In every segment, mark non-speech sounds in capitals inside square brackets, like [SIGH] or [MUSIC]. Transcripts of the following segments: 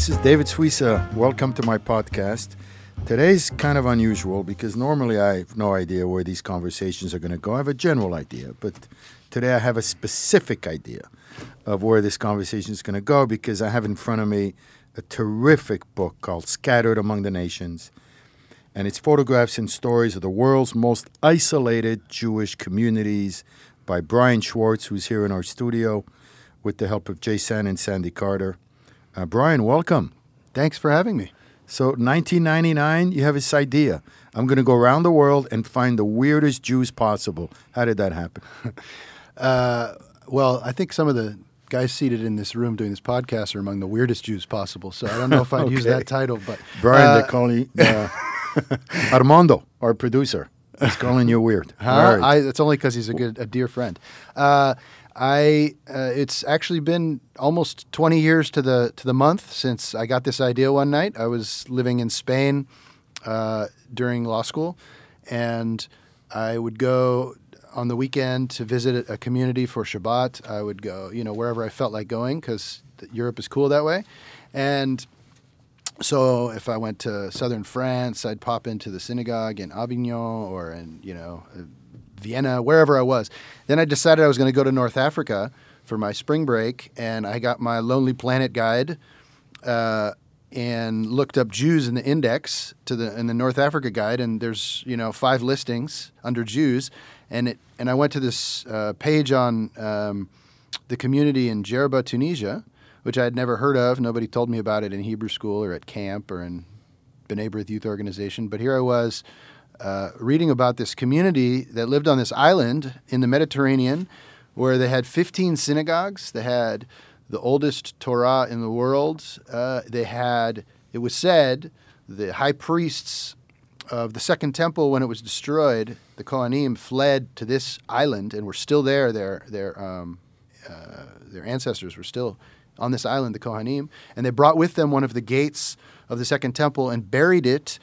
This is David Suissa. Welcome to my podcast. Today's kind of unusual because normally I have no idea where these conversations are going to go. I have a general idea, but today I have a specific idea of where this conversation is going to go because I have in front of me a terrific book called Scattered Among the Nations. And it's photographs and stories of the world's most isolated Jewish communities by Bryan Schwartz, who's here in our studio with the help of Jason and Sandy Carter. Uh, Bryan, welcome. Thanks for having me. So, 1999, you have this idea. I'm going to go around the world and find the weirdest Jews possible. How did that happen? [LAUGHS] uh, well, I think some of the guys seated in this room doing this podcast are among the weirdest Jews possible. So I don't know if I'd [LAUGHS] okay. use that title, but Bryan, uh, they call you uh, [LAUGHS] Armando, our producer. He's calling you weird. Huh? I, it's only because he's a good, a dear friend. Uh, I uh, it's actually been almost 20 years to the to the month since I got this idea one night. I was living in Spain uh, during law school, and I would go on the weekend to visit a community for Shabbat. I would go, you know, wherever I felt like going because Europe is cool that way, and so if I went to southern France, I'd pop into the synagogue in Avignon or in you know Vienna, wherever I was. Then I decided I was going to go to North Africa for my spring break, and I got my Lonely Planet guide uh, and looked up Jews in the index to the in the North Africa guide, and there's you know five listings under Jews, and it and I went to this uh, page on um, the community in Jerba, Tunisia, which I had never heard of. Nobody told me about it in Hebrew school or at camp or in B'nai B'rith Youth Organization, but here I was uh, reading about this community that lived on this island in the Mediterranean where they had 15 synagogues. They had the oldest Torah in the world. Uh, they had, it was said, the high priests of the Second Temple, when it was destroyed, the Kohanim fled to this island and were still there. Their, their, um, uh, their ancestors were still on this island, the Kohanim. And they brought with them one of the gates of the Second Temple and buried it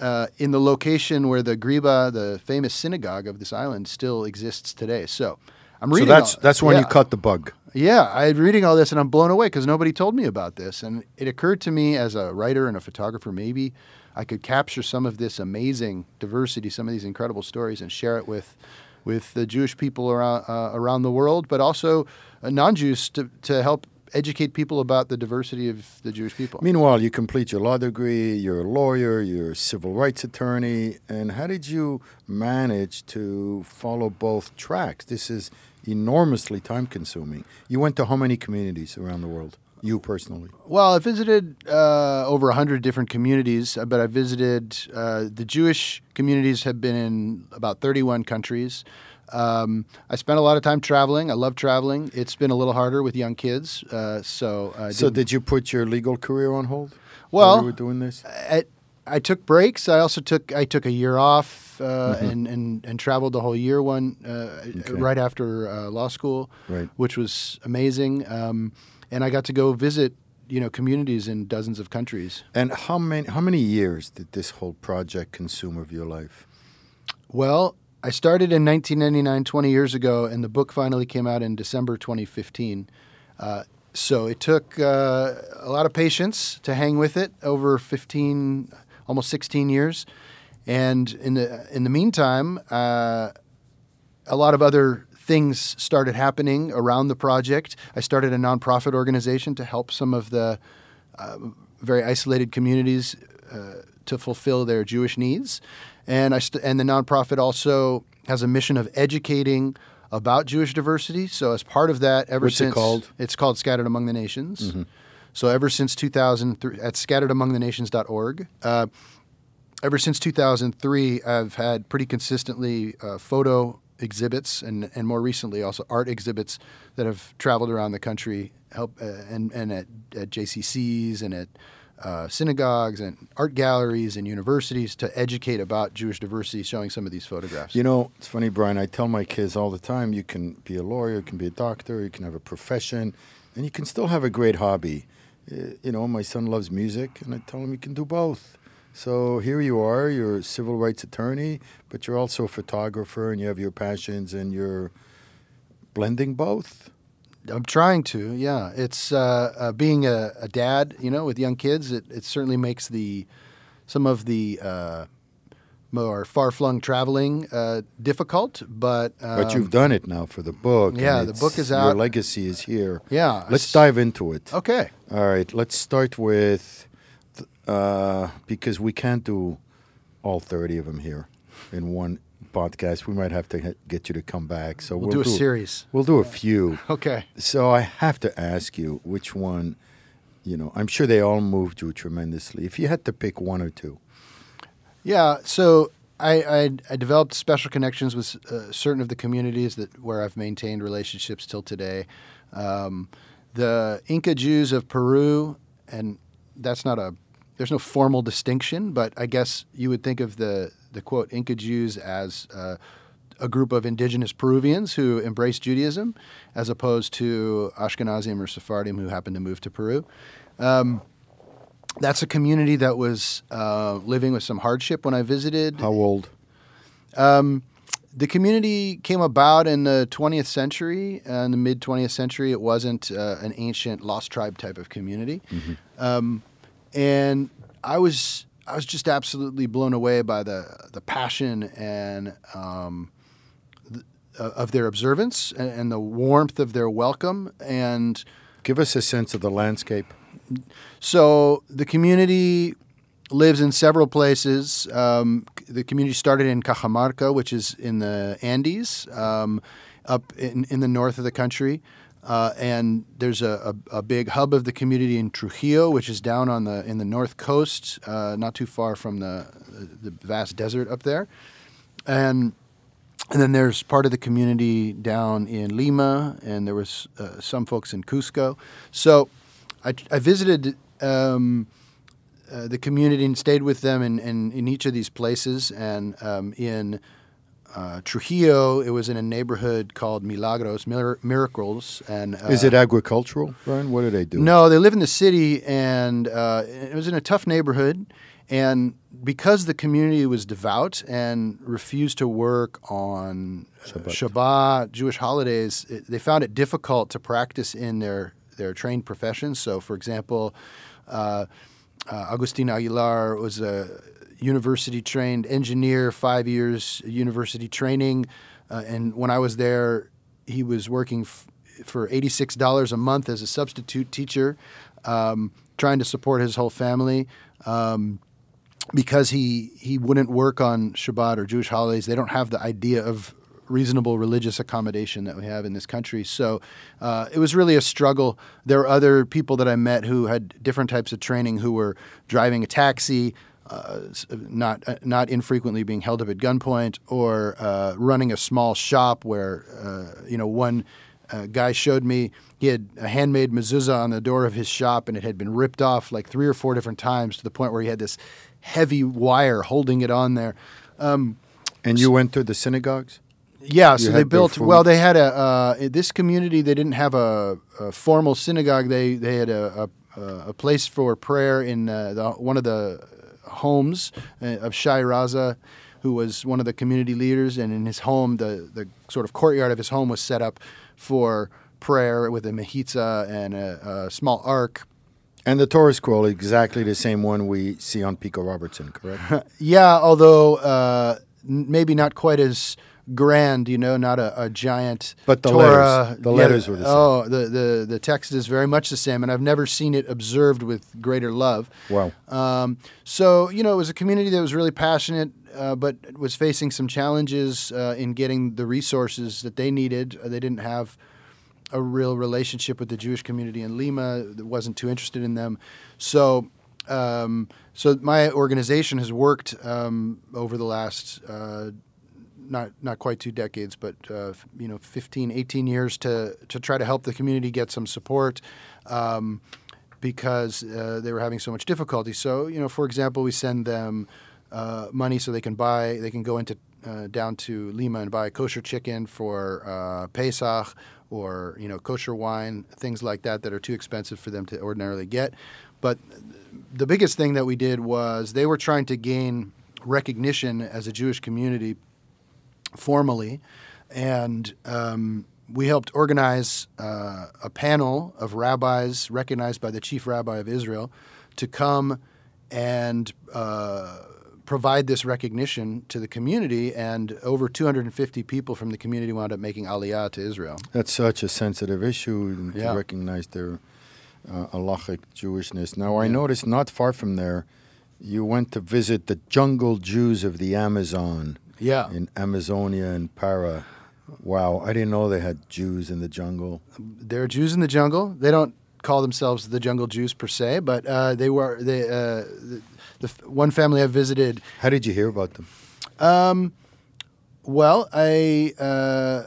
uh, in the location where the Ghriba, the famous synagogue of this island, still exists today. So I'm reading. So that's all, that's when yeah, you cut the bug. Yeah, I'm reading all this and I'm blown away because nobody told me about this, and it occurred to me as a writer and a photographer, maybe I could capture some of this amazing diversity, some of these incredible stories, and share it with with the Jewish people around uh, around the world, but also uh, non-Jews to to help educate people about the diversity of the Jewish people. Meanwhile, you complete your law degree, you're a lawyer, you're a civil rights attorney, and how did you manage to follow both tracks? This is enormously time consuming. You went to how many communities around the world? You personally? Well, I visited uh, over 100 different communities, but I visited uh, the Jewish communities have been in about 31 countries. Um, I spent a lot of time traveling. I love traveling. It's been a little harder with young kids. Uh, so, uh, so did you put your legal career on hold? Well, you were doing this. I, I, took breaks. I also took I took a year off uh, mm-hmm. and, and and traveled the whole year one uh, okay. right after uh, law school, right. which was amazing. Um, and I got to go visit you know communities in dozens of countries. And how many how many years did this whole project consume of your life? Well, I started in 1999, 20 years ago, and the book finally came out in December 2015. Uh, so it took uh, a lot of patience to hang with it over 15, almost 16 years. And in the in the meantime, uh, a lot of other things started happening around the project. I started a nonprofit organization to help some of the uh, very isolated communities uh, to fulfill their Jewish needs. And I st- and the nonprofit also has a mission of educating about Jewish diversity. So as part of that, ever What's since it called? it's called Scattered Among the Nations. Mm-hmm. So ever since 2003 at scatteredamongthenations.org. Uh, ever since 2003, I've had pretty consistently uh, photo exhibits and, and more recently also art exhibits that have traveled around the country help uh, and, and at, at JCCs and at uh, synagogues and art galleries and universities to educate about Jewish diversity, showing some of these photographs. You know, it's funny, Bryan. I tell my kids all the time you can be a lawyer, you can be a doctor, you can have a profession, and you can still have a great hobby. Uh, you know, my son loves music, and I tell him you can do both. So here you are, you're a civil rights attorney, but you're also a photographer and you have your passions and you're blending both. I'm trying to. Yeah, it's uh, uh, being a, a, dad, you know, with young kids. It, it certainly makes the some of the uh, more far flung traveling uh, difficult, but um, but you've done it now for the book. Yeah, the book is out. Your legacy is here. Yeah, let's dive into it. Okay. All right. Let's start with uh, because we can't do all thirty of them here in one podcast. We might have to get you to come back. So we'll, we'll do a series. We'll do a few. [LAUGHS] okay. So I have to ask you which one. You know, I'm sure they all moved you tremendously. If you had to pick one or two. Yeah. So I, I, I developed special connections with uh, certain of the communities that where I've maintained relationships till today. Um, the Inca Jews of Peru, and that's not a there's no formal distinction, but I guess you would think of the the quote Inca Jews as uh, a group of indigenous Peruvians who embraced Judaism, as opposed to Ashkenazim or Sephardim who happened to move to Peru. Um, that's a community that was uh, living with some hardship when I visited. How old? Um, the community came about in the 20th century, uh, in the mid 20th century. It wasn't uh, an ancient lost tribe type of community. Mm-hmm. Um, and I was I was just absolutely blown away by the the passion and um, uh, of their observance and, and, the warmth of their welcome. And give us a sense of the landscape. So the community lives in several places. Um, the community started in Cajamarca, which is in the Andes, um, up in, in the north of the country. Uh, and there's a, a, a, big hub of the community in Trujillo, which is down on the in the north coast, uh, not too far from the the vast desert up there, and and then there's part of the community down in Lima, and there was uh, some folks in Cusco. So I, I visited. Um, uh, the community and stayed with them in, in, in each of these places. And um, in uh, Trujillo, it was in a neighborhood called Milagros, Mir- Miracles. And uh, is it agricultural, Bryan? What do they do? No, they live in the city, and uh, it was in a tough neighborhood. And because the community was devout and refused to work on Shabbat, Shabbat Jewish holidays, it, they found it difficult to practice in their their trained professions. So, for example. Uh, uh, Agustin Aguilar was a university trained engineer, five years university training. Uh, and when I was there, he was working f- for $86 a month as a substitute teacher, um, trying to support his whole family. Um, because he, he wouldn't work on Shabbat or Jewish holidays, they don't have the idea of reasonable religious accommodation that we have in this country. So uh, it was really a struggle. There were other people that I met who had different types of training who were driving a taxi. Uh, not uh, not infrequently being held up at gunpoint or uh, running a small shop where uh, you know one uh, guy showed me he had a handmade mezuzah on the door of his shop and it had been ripped off like three or four different times to the point where he had this heavy wire holding it on there. Um, and you went to the synagogues? Yeah, so they built. Well, they had a uh, this community. They didn't have a, a, formal synagogue. They they had a, a, a place for prayer in uh, the, one of the homes uh, of Shai Raza, who was one of the community leaders. And in his home, the the sort of courtyard of his home was set up for prayer with a mechitza and a, a small ark. And the Torah scroll, exactly the same one we see on Pico Robertson, correct? [LAUGHS] yeah, although uh, maybe not quite as grand, you know, not a, a giant. But the Torah. letters, the letters were the same. Oh, the, the the text is very much the same, and I've never seen it observed with greater love. Wow. Um, so you know, it was a community that was really passionate, uh, but was facing some challenges uh, in getting the resources that they needed. Uh, they didn't have a real relationship with the Jewish community in Lima. That wasn't too interested in them. So. Um, so my organization has worked um, over the last uh, not not quite two decades, but uh, you know, 15, 18 years to to try to help the community get some support. Um, because uh, they were having so much difficulty. So, you know, for example, we send them uh, money so they can buy, they can go into uh, down to Lima and buy kosher chicken for uh, Pesach or you know kosher wine, things like that that are too expensive for them to ordinarily get. But the biggest thing that we did was they were trying to gain recognition as a Jewish community formally, and um, we helped organize uh, a panel of rabbis recognized by the chief rabbi of Israel to come and uh, provide this recognition to the community. And over 250 people from the community wound up making aliyah to Israel. That's such a sensitive issue and Yeah. to recognize their uh, halachic Jewishness. Now, I Yeah. noticed not far from there, you went to visit the jungle Jews of the Amazon Yeah. in Amazonia and Para. Wow, I didn't know they had Jews in the jungle. There are Jews in the jungle. They don't call themselves the jungle Jews per se, but uh, they were they, uh, the, the one family I visited How did you hear about them? Well, I uh,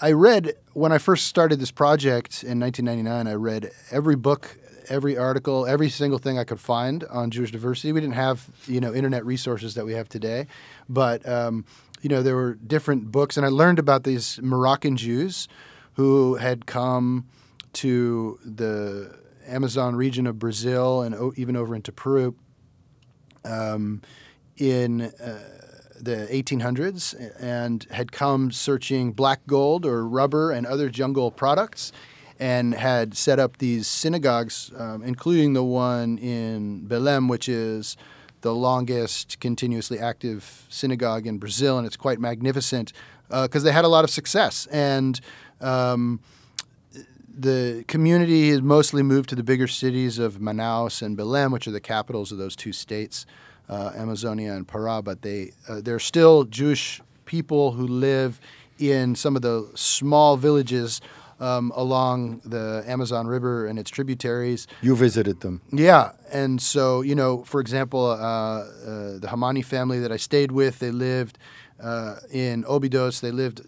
I read when I first started this project in 1999. I read every book, every article, every single thing I could find on Jewish diversity. We didn't have you know internet resources that we have today, but um, you know there were different books, and I learned about these Moroccan Jews who had come to the Amazon region of Brazil and o- even over into Peru um, in uh, the 1800s and had come searching black gold or rubber and other jungle products and had set up these synagogues, um, including the one in Belém, which is the longest continuously active synagogue in Brazil, and it's quite magnificent because they had a lot of success. And um, the community has mostly moved to the bigger cities of Manaus and Belém, which are the capitals of those two states, uh, Amazonia and Pará. But they uh, they're still Jewish people who live in some of the small villages um, along the Amazon River and its tributaries. You visited them. Yeah, and so you know, for example, uh, uh, the Hamani family that I stayed with, they lived uh, in Obidos. They lived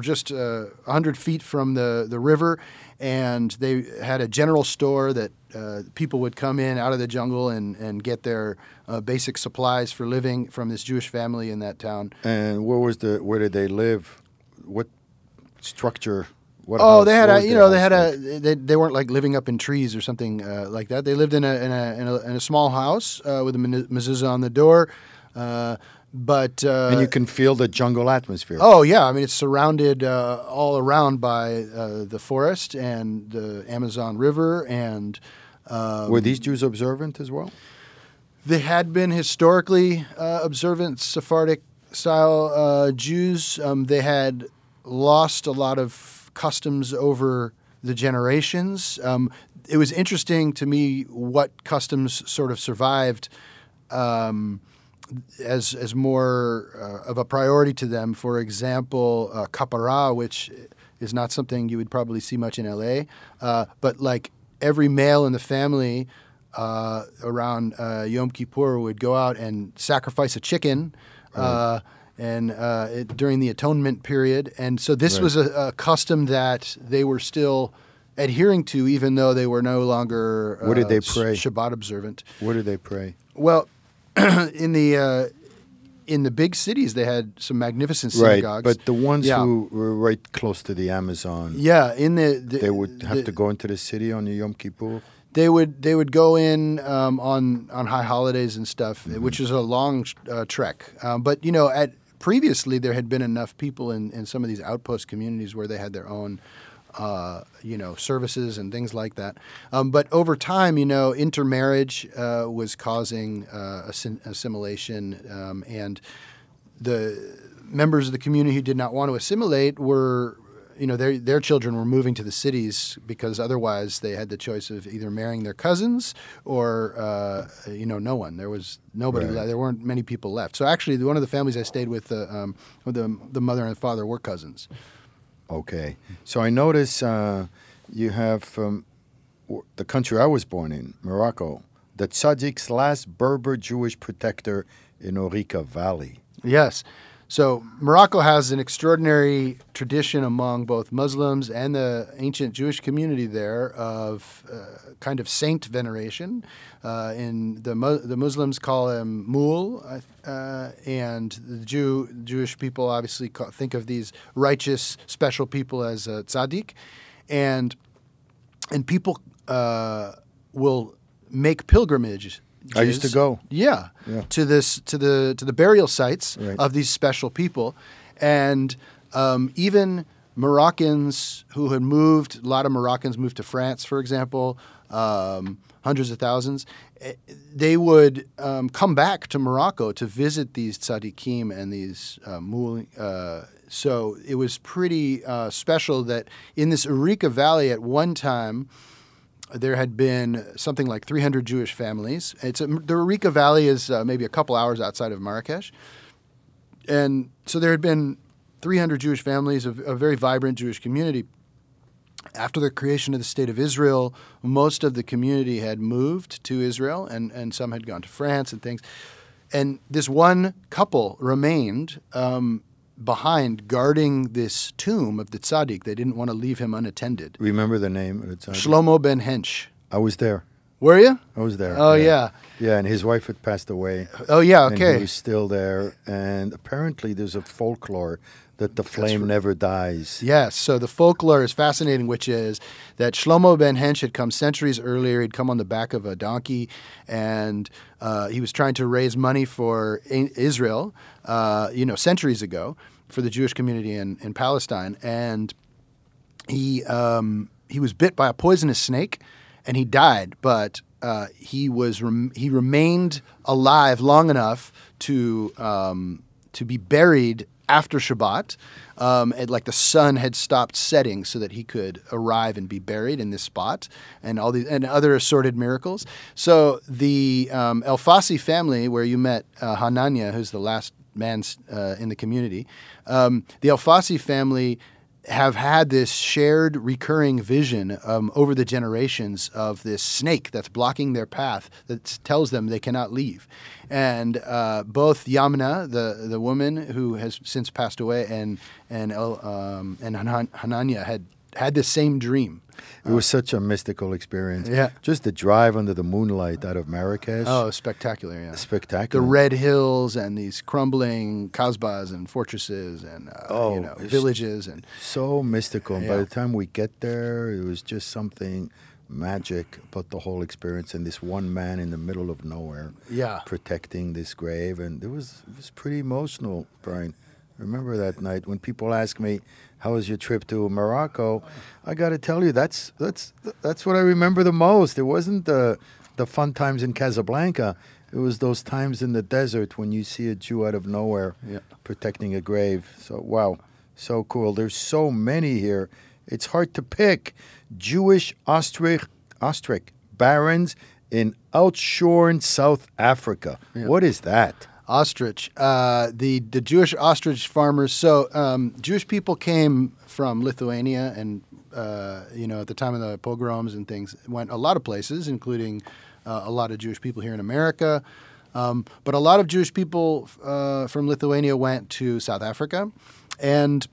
just uh, 100 feet from the the river, and they had a general store that uh, people would come in out of the jungle and and get their uh, basic supplies for living from this Jewish family in that town. And where was the where did they live? What structure? What Oh, they had a you know they had a they, they weren't like living up in trees or something uh, like that. They lived in a in a in a, in a small house uh, with a mezuzah on the door, uh, but uh, and you can feel the jungle atmosphere. oh yeah, I mean it's surrounded uh, all around by uh, the forest and the Amazon River and. Um, Were these Jews observant as well? They had been historically uh, observant Sephardic style uh, Jews. Um, they had lost a lot of customs over the generations. Um, it was interesting to me what customs sort of survived um, as as more uh, of a priority to them. For example, uh, kapara, which is not something you would probably see much in LA, uh, but like every male in the family uh, around uh, Yom Kippur would go out and sacrifice a chicken. Uh, and uh, it, during the atonement period, and so this Right. was a, a custom that they were still adhering to, even though they were no longer What did uh, they pray? Shabbat observant. Where did they pray? Well, [CLEARS THROAT] in the uh, in the big cities, they had some magnificent synagogues. Right, but the ones Yeah. who were right close to the Amazon, yeah, in the, the they would have the- to go into the city on the Yom Kippur. They would they would go in um, on on high holidays and stuff, Mm-hmm. which is a long uh, trek. Um, but you know, at previously there had been enough people in, in some of these outpost communities where they had their own. Uh, you know, services and things like that. Um, but over time, you know, intermarriage uh, was causing uh, assim- assimilation, um, and the members of the community who did not want to assimilate were, you know, their their children were moving to the cities because otherwise they had the choice of either marrying their cousins or, uh, you know, no one. There was nobody. Right. le- there weren't many people left. So actually, one of the families I stayed with, uh, um, the the mother and father were cousins. Okay, so I notice uh, you have um, the country I was born in, Morocco, the Tzaddik's last Berber Jewish protector in Ourika Valley. Yes. So Morocco has an extraordinary tradition among both Muslims and the ancient Jewish community there of uh, kind of saint veneration. Uh, in the the Muslims call him Mul, uh, and the Jew Jewish people obviously call, think of these righteous special people as uh, tzaddik, and and people uh, will make pilgrimage. I used to go. Yeah, Yeah. to this to the to the burial sites Right. of these special people, and um, even Moroccans who had moved, a lot of Moroccans moved to France, for example, um, hundreds of thousands. eh, They would um, come back to Morocco to visit these tzaddikim and these uh, mul- uh, so it was pretty uh, special that in this Ourika Valley at one time, there had been something like 300 Jewish families. It's a, the Ourika Valley is uh, maybe a couple hours outside of Marrakesh, and so there had been 300 Jewish families, a, a very vibrant Jewish community. After the creation of the state of Israel, most of the community had moved to Israel, and, and some had gone to France and things. And this one couple remained um, behind, guarding this tomb of the tzaddik. They didn't want to leave him unattended. Remember the name? It's, uh, Shlomo ben Hench. I was there. Were you? I was there. Oh yeah. Yeah, and his wife had passed away. Oh yeah. And he Okay. was still there. And apparently there's a folklore that the flame right. never dies. Yes. So the folklore is fascinating, which is that Shlomo ben Hench had come centuries earlier. He'd come on the back of a donkey, and uh, he was trying to raise money for Israel. Uh, you know, centuries ago, for the Jewish community in, in Palestine, and he um, he was bit by a poisonous snake, and he died. But uh, he was rem- he remained alive long enough to um, to be buried after Shabbat, um, and like the sun had stopped setting, so that he could arrive and be buried in this spot, and all these and other assorted miracles. So the um, El Fasi family, where you met uh, Hanania, who's the last man uh, in the community, um, the El Fasi family have had this shared recurring vision um, over the generations of this snake that's blocking their path that tells them they cannot leave. And uh, both Yamna, the, the woman who has since passed away, and and um, and had had this same dream. It was such a mystical experience. Yeah. Just the drive under the moonlight out of Marrakesh. Oh, spectacular! Yeah. Spectacular. The red hills and these crumbling kasbahs and fortresses and uh, Oh, you know villages and so mystical. And By the time we get there, it was just something magic about the whole experience and this one man in the middle of nowhere yeah protecting this grave and it was it was pretty emotional, Bryan. Remember that night when people ask me, "How was your trip to Morocco?" I got to tell you that's that's that's what I remember the most. It wasn't the the fun times in Casablanca. It was those times in the desert when you see a Jew out of nowhere Yeah. protecting a grave. So wow, so cool. There's so many here. It's hard to pick. Jewish Ostrich Ostrich barons in Oudtshoorn, South Africa. Yeah. What is that? Ostrich, uh, the the Jewish ostrich farmers. So um, Jewish people came from Lithuania, and uh, you know at the time of the pogroms and things, went a lot of places, including uh, a lot of Jewish people here in America. Um, but a lot of Jewish people uh, from Lithuania went to South Africa, and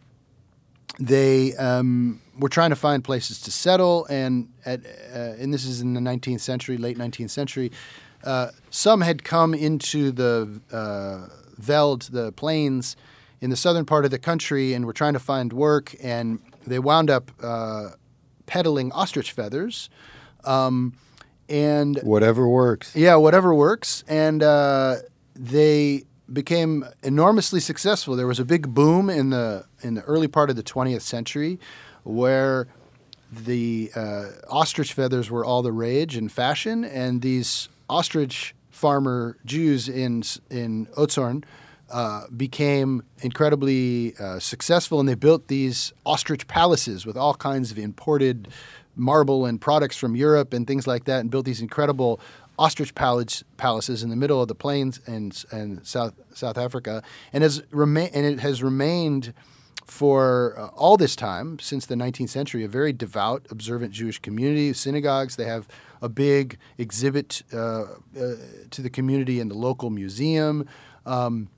they um, were trying to find places to settle, and at, uh, and this is in the 19th century, late 19th century. Uh, some had come into the uh, veld, the plains, in the southern part of the country, and were trying to find work, and they wound up uh, peddling ostrich feathers, um, and Whatever works. yeah, whatever works. And uh, they became enormously successful. There was a big boom in the in the early part of the 20th century, where the uh, ostrich feathers were all the rage and fashion, and these ostrich farmer Jews in in Oudtshoorn uh, became incredibly uh, successful, and they built these ostrich palaces with all kinds of imported marble and products from Europe and things like that, and built these incredible ostrich palace, palaces in the middle of the plains and and South South Africa, and has remain and it has remained for uh, all this time since the 19th century a very devout, observant Jewish community. Synagogues they have a big exhibit uh, uh, to the community in the local museum. Um,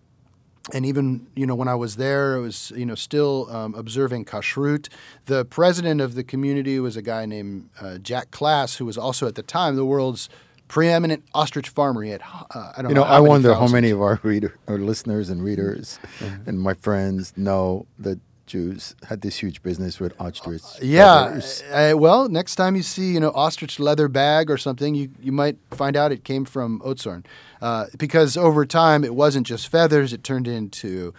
and even you know when I was there, I was you know still um, observing kashrut. The president of the community was a guy named uh, Jack Klass, who was also at the time the world's preeminent ostrich farmer. He had uh, I don't You know, know. I wonder how many of our reader, our listeners and readers Mm-hmm. and my friends know that Jews had this huge business with ostrich. Yeah. feathers. Uh, well, next time you see, you know, ostrich leather bag or something, you, you might find out it came from Oudtshoorn. Uh, because over time, it wasn't just feathers; it turned into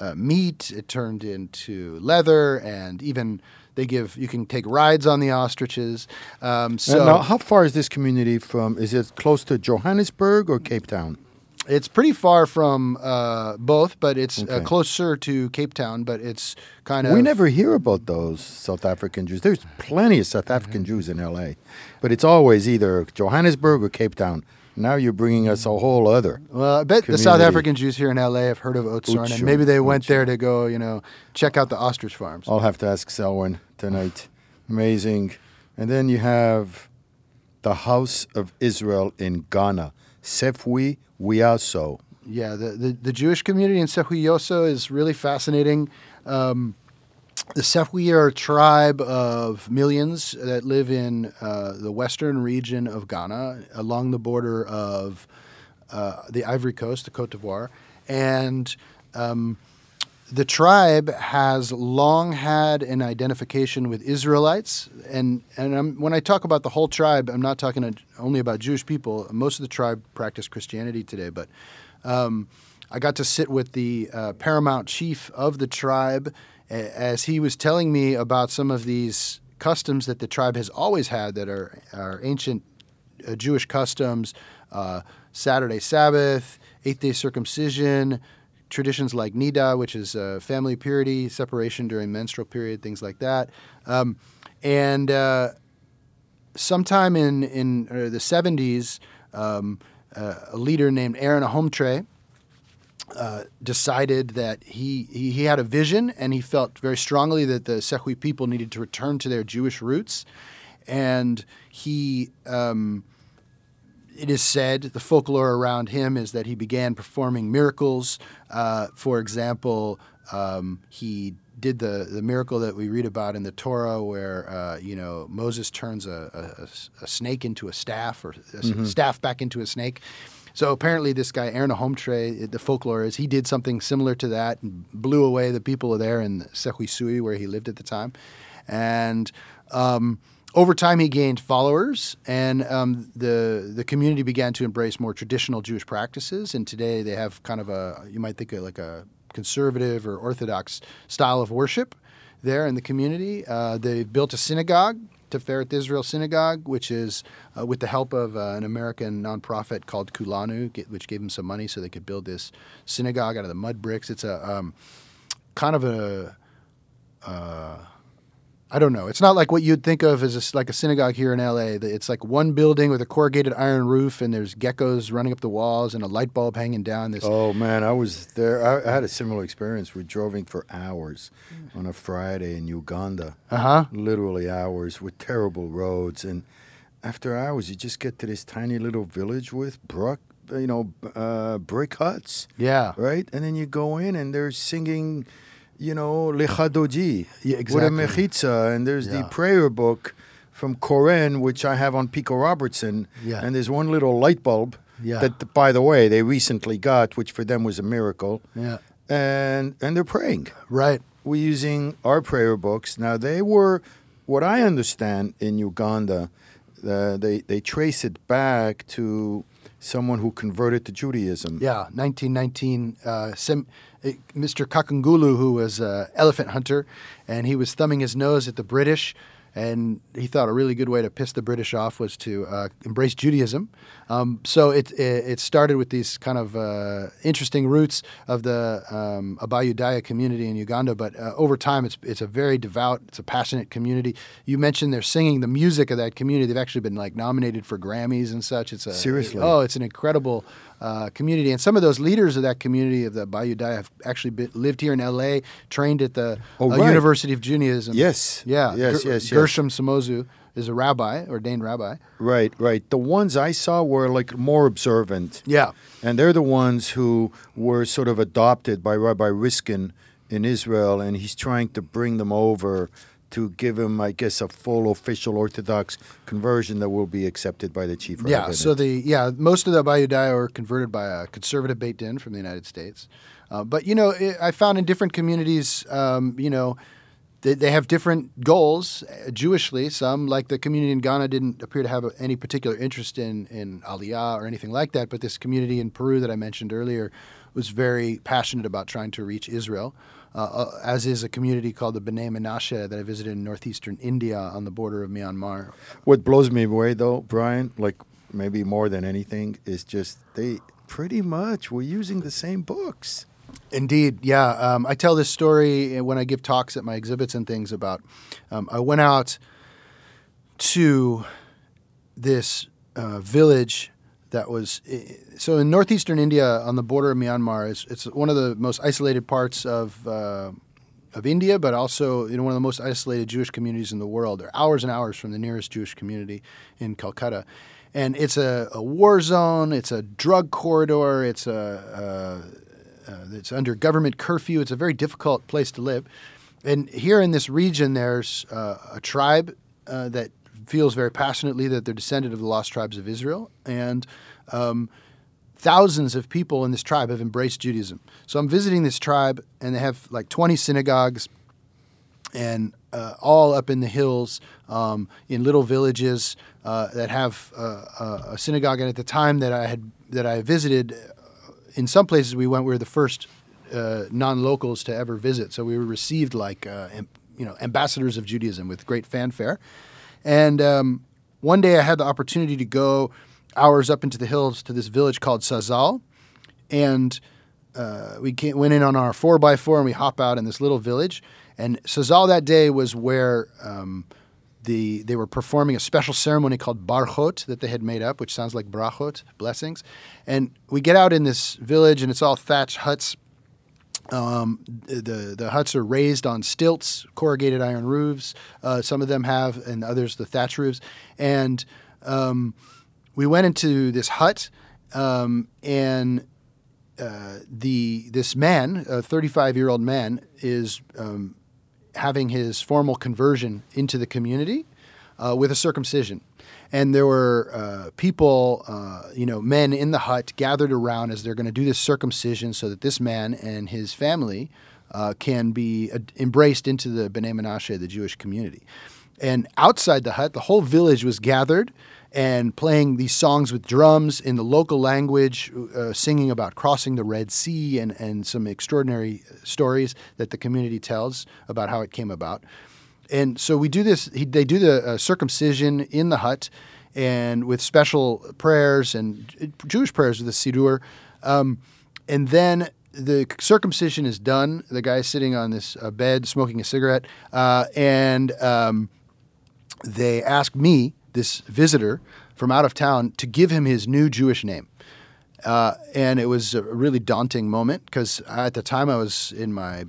uh, meat. It turned into leather, and even they give you can take rides on the ostriches. Um, so now, how far is this community from? Is it close to Johannesburg or Cape Town? It's pretty far from uh, both, but it's uh, closer to Cape Town. But it's kind of We never hear about those South African Jews. There's plenty of South African Jews in LA, but it's always either Johannesburg or Cape Town. Now you're bringing us a whole other. Well, I bet the South. African Jews here in LA have heard of Oudtshoorn, and maybe they went there to go, you know, check out the ostrich farms. I'll have to ask Selwyn tonight. Amazing. And then you have the House of Israel in Ghana, Sefwi Wiaso. Yeah, the, the, the Jewish community in Sefwi Wiaso is really fascinating. Um, the Sefwi are a tribe of millions that live in uh, the western region of Ghana, along the border of uh, the Ivory Coast, the Cote d'Ivoire, and um, the tribe has long had an identification with Israelites, and and I'm, when I talk about the whole tribe, I'm not talking only about Jewish people. Most of the tribe practice Christianity today, but um, I got to sit with the uh, paramount chief of the tribe as he was telling me about some of these customs that the tribe has always had that are are ancient uh, Jewish customs, uh, Saturday Sabbath, eighth day circumcision, traditions like Nida, which is uh, family purity, separation during menstrual period, things like that. Um, and uh, sometime in, in uh, the 70s, um, uh, a leader named Aaron Ahomtre uh, decided that he, he, he had a vision and he felt very strongly that the Sefwi people needed to return to their Jewish roots. And he, um, it is said, the folklore around him is that he began performing miracles. Uh, for example, um, he did the, the miracle that we read about in the Torah, where uh, you know Moses turns a, a, a snake into a staff, or a s- staff back into a snake. So apparently, this guy Aaron Ahomtre, the folklore is he did something similar to that and blew away the people there in Sehuisui, where he lived at the time, and. Um, over time, he gained followers, and um, the the community began to embrace more traditional Jewish practices. And today, they have kind of a you might think of like a conservative or orthodox style of worship there in the community. Uh, they've built a synagogue, Tiferet Israel Synagogue, which is uh, with the help of uh, an American nonprofit called Kulanu, get, which gave them some money so they could build this synagogue out of the mud bricks. It's a um, kind of a I don't know. It's not like what you'd think of as a like a synagogue here in LA. It's like one building with a corrugated iron roof, and there's geckos running up the walls and a light bulb hanging down. This Oh man, I was there. I, I had a similar experience. We drove in for hours on a Friday in Uganda, uh huh. literally hours with terrible roads. And after hours, you just get to this tiny little village with bruck, you know, uh, brick huts, Yeah. right? And then you go in and they're singing, you know, Lecha Dodi Yeah, with a exactly. mechitza, and there's the prayer book from Koren, which I have on Pico Robertson, Yeah. and there's one little light bulb Yeah. that, by the way, they recently got, which for them was a miracle, Yeah. and and they're praying. Right. We're using our prayer books now. They were, what I understand in Uganda, uh, they they trace it back to someone who converted to Judaism. Yeah. 1919. Uh, Sem- uh, Mr. Kakungulu, who was an elephant hunter, and he was thumbing his nose at the British. And he thought a really good way to piss the British off was to uh, embrace Judaism. Um, so it, it it started with these kind of uh, interesting roots of the um, Abayudaya community in Uganda. But uh, over time, it's it's a very devout, it's a passionate community. You mentioned they're singing the music of that community. They've actually been like nominated for Grammys and such. It's a Seriously? Oh, it's an incredible uh, community, and some of those leaders of that community of the Abayudaya have actually been, lived here in L.A., trained at the Oh, uh, right. University of Judaism. Yes. yeah, Yes, Ger- yes, yes. Gershom Sizomu is a rabbi, ordained rabbi. Right, right. The ones I saw were like more observant. Yeah, And they're the ones who were sort of adopted by Rabbi Riskin in Israel, and he's trying to bring them over to give him, I guess, a full official Orthodox conversion that will be accepted by the chief rabbi. yeah. So the yeah, most of the Abayudaya are converted by a conservative Beit Din from the United States. Uh, but you know, it, I found in different communities, um, you know, they, they have different goals uh, Jewishly. Some, like the community in Ghana, didn't appear to have any particular interest in in Aliyah or anything like that. But this community in Peru that I mentioned earlier was very passionate about trying to reach Israel. Uh, uh, as is a community called the B'nai Menashe that I visited in northeastern India on the border of Myanmar. What blows me away, though, Bryan, like maybe more than anything, is just they pretty much were using the same books. Indeed, yeah. Um, I tell this story when I give talks at my exhibits and things about. Um, I went out to this uh, village that was so in northeastern India on the border of Myanmar. It's, it's one of the most isolated parts of uh, of India, but also you know one of the most isolated Jewish communities in the world. They're hours and hours from the nearest Jewish community in Calcutta, and it's a, a war zone. It's a drug corridor. It's a uh, uh, it's under government curfew. It's a very difficult place to live. And here in this region, there's uh, a tribe that feels very passionately that they're descended of the lost tribes of Israel, and um, thousands of people in this tribe have embraced Judaism. So I'm visiting this tribe, and they have like 20 synagogues, and uh, all up in the hills, um, in little villages uh, that have uh, a synagogue. And at the time that I had that I visited, uh, in some places we went, we were the first uh, non-locals to ever visit. So we were received like uh, you know ambassadors of Judaism with great fanfare. And um, one day I had the opportunity to go hours up into the hills to this village called Sazal. And uh, we came, went in on our 4x4 and we hop out in this little village. And Sazal that day was where um, the, they were performing a special ceremony called Barchot that they had made up, which sounds like brachot, blessings. And we get out in this village and it's all thatched huts um, the the huts are raised on stilts, corrugated iron roofs. Uh, some of them have, and others the thatch roofs. And um, we went into this hut, um, and uh, the this man, a 35 year old man, is um, having his formal conversion into the community uh, with a circumcision and there were uh, people, uh, you know, men in the hut gathered around as they're going to do this circumcision so that this man and his family uh, can be embraced into the B'nai Menashe, the Jewish community. And outside the hut, the whole village was gathered and playing these songs with drums in the local language, uh, singing about crossing the Red Sea and, and some extraordinary stories that the community tells about how it came about and so we do this. He, they do the uh, circumcision in the hut, and with special prayers and uh, Jewish prayers with the siddur, um, and then the circumcision is done. The guy's sitting on this uh, bed smoking a cigarette, uh, and um, they ask me, this visitor from out of town, to give him his new Jewish name. Uh, and it was a really daunting moment because at the time I was in my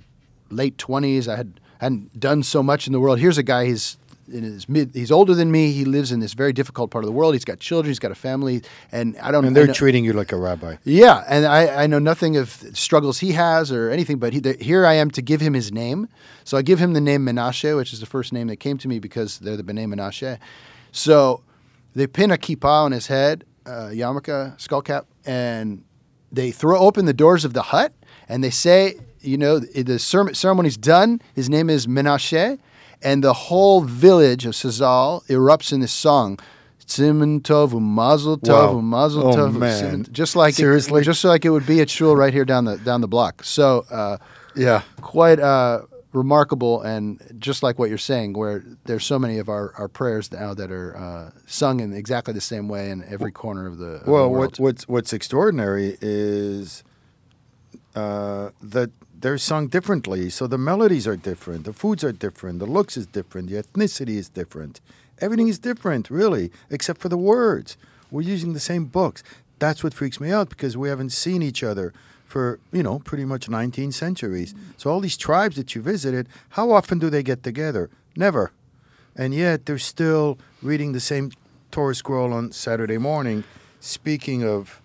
late 20s. I had hadn't done so much in the world. Here's a guy. He's in his mid. He's older than me. He lives in this very difficult part of the world. He's got children. He's got a family, and I don't. Know. And they're know, treating you like a rabbi. Yeah, and I, I know nothing of struggles he has or anything. But he, the, here I am to give him his name. So I give him the name Menashe, which is the first name that came to me because they're the B'nai Menashe. So they pin a kippah on his head, uh, yarmulke, skull cap, and they throw open the doors of the hut and they say you know, the ceremony's done. His name is Menashe, and the whole village of Sazal erupts in this song. Siman Tov, Mazel Tov, wow. Mazel oh, Tov. Man. Just like seriously, it, just like it would be at shul right here down the down the block. So uh, yeah, quite uh, remarkable, and just like what you're saying, where there's so many of our, our prayers now that are uh, sung in exactly the same way in every corner of the. Of well, the what, what's what's extraordinary is uh, that they're sung differently. So the melodies are different, the foods are different, the looks is different, the ethnicity is different. Everything is different, really, except for the words. We're using the same books. That's what freaks me out because we haven't seen each other for, you know, pretty much 19 centuries. So all these tribes that you visited, how often do they get together? Never. And yet they're still reading the same Torah scroll on Saturday morning. Speaking of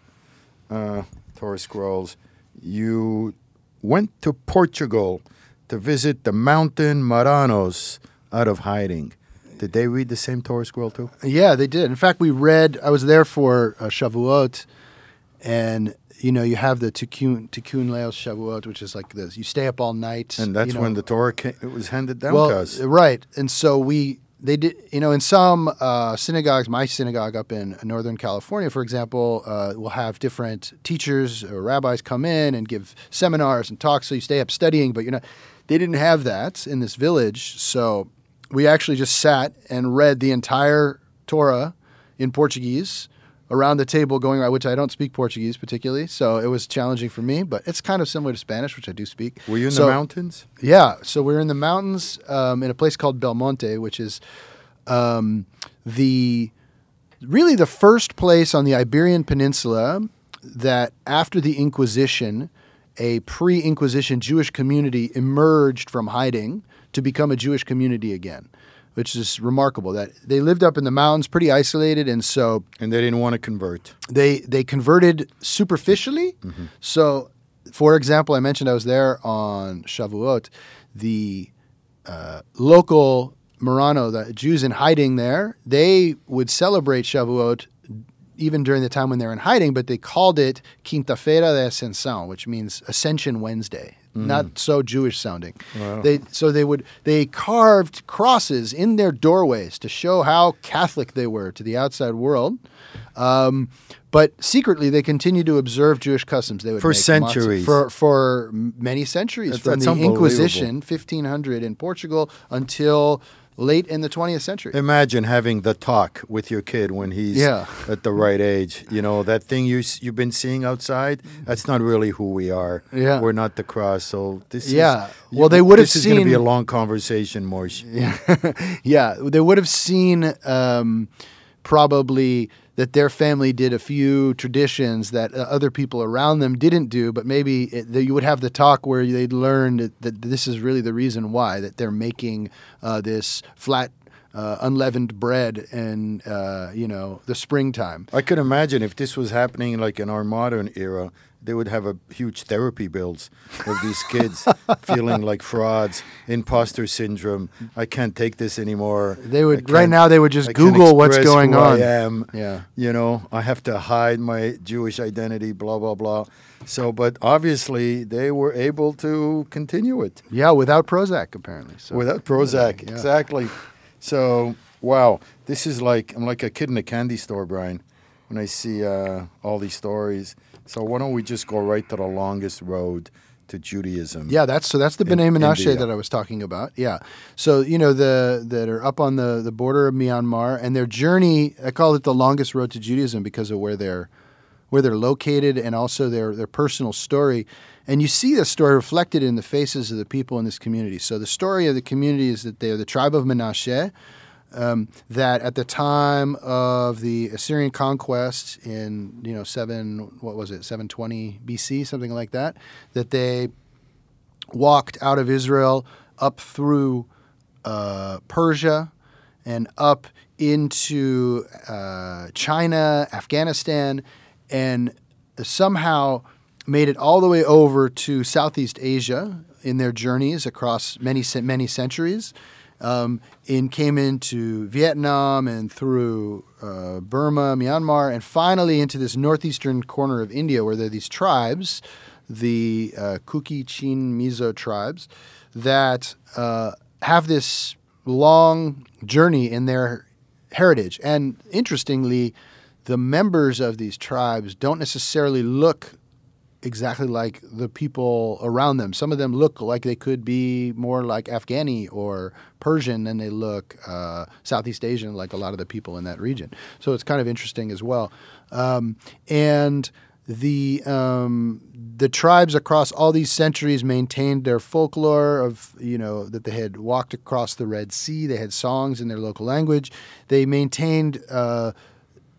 uh, Torah scrolls, you went to Portugal to visit the mountain Marranos out of hiding. Did they read the same Torah scroll too? Yeah, they did. In fact, we read. I was there for uh, Shavuot, and you know, you have the Tikkun Tikkun Leil Shavuot, which is like this. You stay up all night, and that's you know. when the Torah came, it was handed down well, to us. Right, and so we they did, you know, in some uh, synagogues, my synagogue up in Northern California, for example, uh, will have different teachers or rabbis come in and give seminars and talks. So you stay up studying, but you're not. They didn't have that in this village, so we actually just sat and read the entire Torah in Portuguese around the table going around, which I don't speak Portuguese particularly, so it was challenging for me, but it's kind of similar to Spanish, which I do speak. Were you in So- the mountains? Yeah, so we're in the mountains um, in a place called Belmonte, which is um, the really the first place on the Iberian Peninsula that after the Inquisition, a pre-Inquisition Jewish community emerged from hiding to become a Jewish community again, which is remarkable. That they lived up in the mountains, pretty isolated, and so And they didn't want to convert. they they converted superficially. So, for example, I mentioned I was there on Shavuot. The uh, local Marrano, the Jews in hiding there, they would celebrate Shavuot even during the time when they're in hiding, but they called it Quinta-feira de Ascensión, which means Ascension Wednesday. Not so Jewish sounding. Wow. They so they would they carved crosses in their doorways to show how Catholic they were to the outside world. Um, but secretly, they continued to observe Jewish customs. They would For centuries. for for many centuries, That's- from that's the. Inquisition, fifteen hundred in Portugal, until late in the twentieth century. Imagine having the talk with your kid when he's Yeah. at the right age. You know that thing you, you've been seeing outside. That's not really who we are. Yeah. we're not the cross. So this is Yeah. Well, they would have seen. This is going to be a long conversation, Morsh. [LAUGHS] yeah, they would have seen um, probably that their family did a few traditions that uh, other people around them didn't do, but maybe it, you would have the talk where they'd learn that, that this is really the reason why that they're making uh, this flat. Uh, unleavened bread in uh, you know the springtime. I could imagine if this was happening like in our modern era, they would have a huge therapy bills of these kids [LAUGHS] feeling like frauds, imposter syndrome. I can't take this anymore. They would right now. They would just I Google what's going on. I am. Yeah. You know, I have to hide my Jewish identity. Blah blah blah. So, but obviously they were able to continue it Yeah, without Prozac apparently. So without Prozac. Yeah. Exactly. So, wow, this is like I'm like a kid in a candy store, Bryan, when I see uh, all these stories. So why don't we just go right to the longest road to Judaism? Yeah, that's so that's the B'nai Menashe that I was talking about. Yeah, so you know the that are up on the the border of Myanmar and their journey. I call it the longest road to Judaism because of where they're where they're located and also their their personal story. And you see this story reflected in the faces of the people in this community. So the story of the community is that they're the tribe of Menashe. Um, that at the time of the Assyrian conquest in you know seven what was it seven twenty BC something like that that they walked out of Israel up through uh, Persia and up into uh, China, Afghanistan, and somehow made it all the way over to Southeast Asia in their journeys across many many centuries. Um, and came into Vietnam and through uh, Burma, Myanmar, and finally into this northeastern corner of India where there are these tribes, the uh, Kuki, Chin, Mizo tribes, that uh, have this long journey in their heritage. And interestingly, the members of these tribes don't necessarily look exactly like the people around them. Some of them look like they could be more like Afghani or Persian than they look uh, Southeast Asian, like a lot of the people in that region. So it's kind of interesting as well. Um, and the um, the tribes across all these centuries maintained their folklore of you know that they had walked across the Red Sea. They had songs in their local language. They maintained. Uh,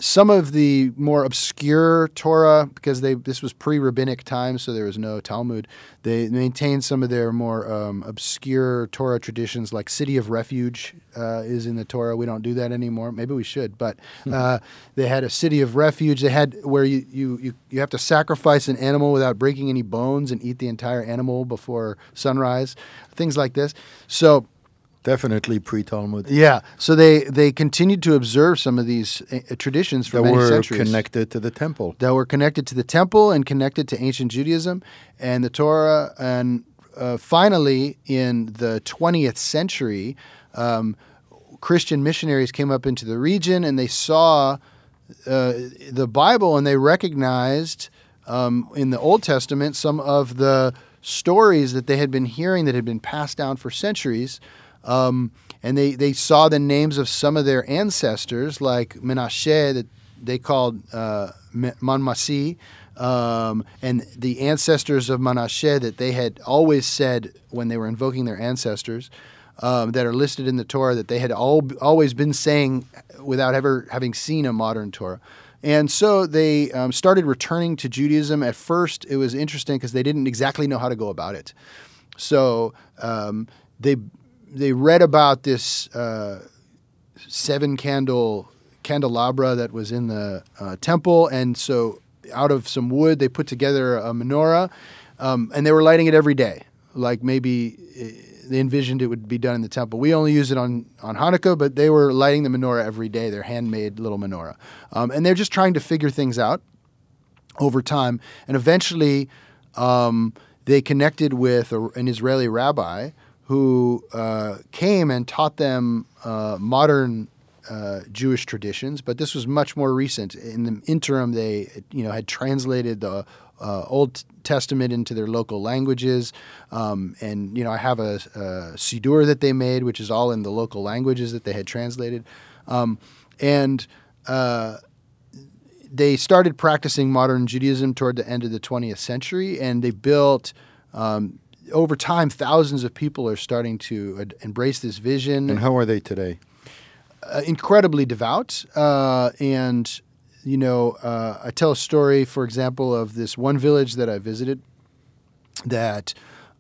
some of the more obscure Torah, because they this was pre-rabbinic times, so there was no Talmud. They maintained some of their more um, obscure Torah traditions, like City of Refuge uh, is in the Torah. We don't do that anymore. Maybe we should, but uh, they had a City of Refuge. They had where you, you you you have to sacrifice an animal without breaking any bones and eat the entire animal before sunrise. Things like this. So. Definitely pre-Talmud. Yeah, so they they continued to observe some of these uh, traditions for That many were centuries connected to the temple. that were connected to the temple and connected to ancient Judaism and the Torah. And uh, finally, in the 20th century, um, Christian missionaries came up into the region and they saw uh, the Bible and they recognized um, in the Old Testament some of the stories that they had been hearing that had been passed down for centuries. Um, and they, they saw the names of some of their ancestors, like Menashe, that they called uh, Manmasi, um, and the ancestors of Menashe that they had always said when they were invoking their ancestors. Um, that are listed in the Torah that they had all, always been saying without ever having seen a modern Torah. And so they um, started returning to Judaism. At first, it was interesting because they didn't exactly know how to go about it. So um, they they read about this uh, seven candle candelabra that was in the uh, temple, and so out of some wood they put together a menorah, um, and they were lighting it every day, like maybe they envisioned it would be done in the temple. We only use it on, on Hanukkah, but they were lighting the menorah every day, their handmade little menorah. Um, and they're just trying to figure things out over time. And eventually, um, they connected with a, an Israeli rabbi who uh, came and taught them uh, modern uh, Jewish traditions, but this was much more recent. In the interim, they you know had translated the uh, Old Testament into their local languages. Um, and, you know, I have a, a Siddur that they made, which is all in the local languages that they had translated. Um, and uh, they started practicing modern Judaism toward the end of the 20th century, and they built. Um, over time, thousands of people are starting to ad- embrace this vision. And how are they today? Uh, incredibly devout, uh, and you know, uh, I tell a story, for example, of this one village that I visited that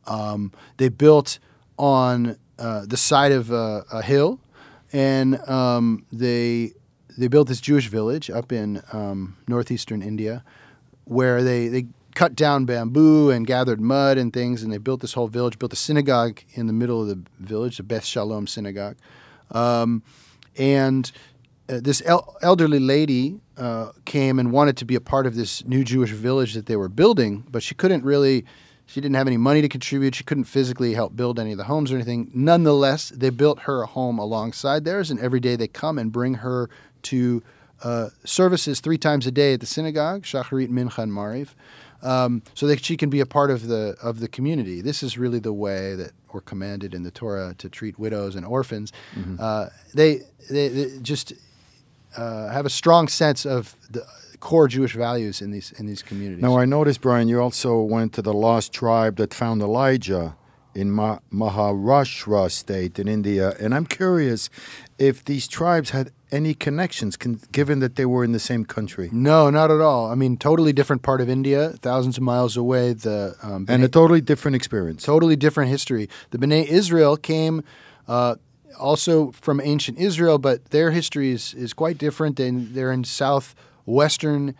um, they built on uh, the side of a, a hill, and um, they they built this Jewish village up in um, northeastern India, where they they cut down bamboo and gathered mud and things, and they built this whole village. Built a synagogue in the middle of the village, the Beth Shalom synagogue, um, and uh, this el- elderly lady uh, came and wanted to be a part of this new Jewish village that they were building, but she couldn't really. She didn't have any money to contribute. She couldn't physically help build any of the homes or anything. Nonetheless, they built her a home alongside theirs, and every day they come and bring her to uh, services three times a day at the synagogue, Shacharit, Mincha, and Mariv, um, so that she can be a part of the of the community. This is really the way that we're commanded in the Torah to treat widows and orphans. Mm-hmm. Uh, they, they, they just uh, have a strong sense of the core Jewish values in these in these communities. Now, I noticed, Bryan, you also went to the lost tribe that found Elijah in Ma- Maharashtra state in India, and I'm curious if these tribes had any connections, con- given that they were in the same country. No, not at all. I mean, totally different part of India, thousands of miles away. The um, and a totally different experience. Totally different history. The Bnei Israel came. Uh, also from ancient Israel, but their history is, is quite different. And they're in southwestern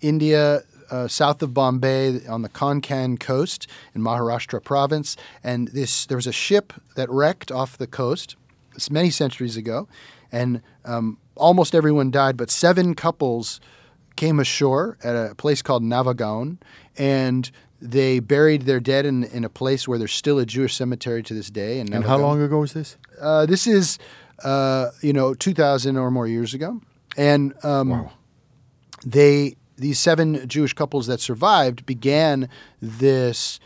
India, uh, south of Bombay, on the Konkan coast in Maharashtra province. And this there was a ship that wrecked off the coast many centuries ago, and um, almost everyone died, but seven couples came ashore at a place called Navagaon, and they buried their dead in, in a place where there's still a Jewish cemetery to this day. And how long ago was this? Uh, this is, uh, you know, 2,000 or more years ago. And um, wow. they, these seven Jewish couples that survived began this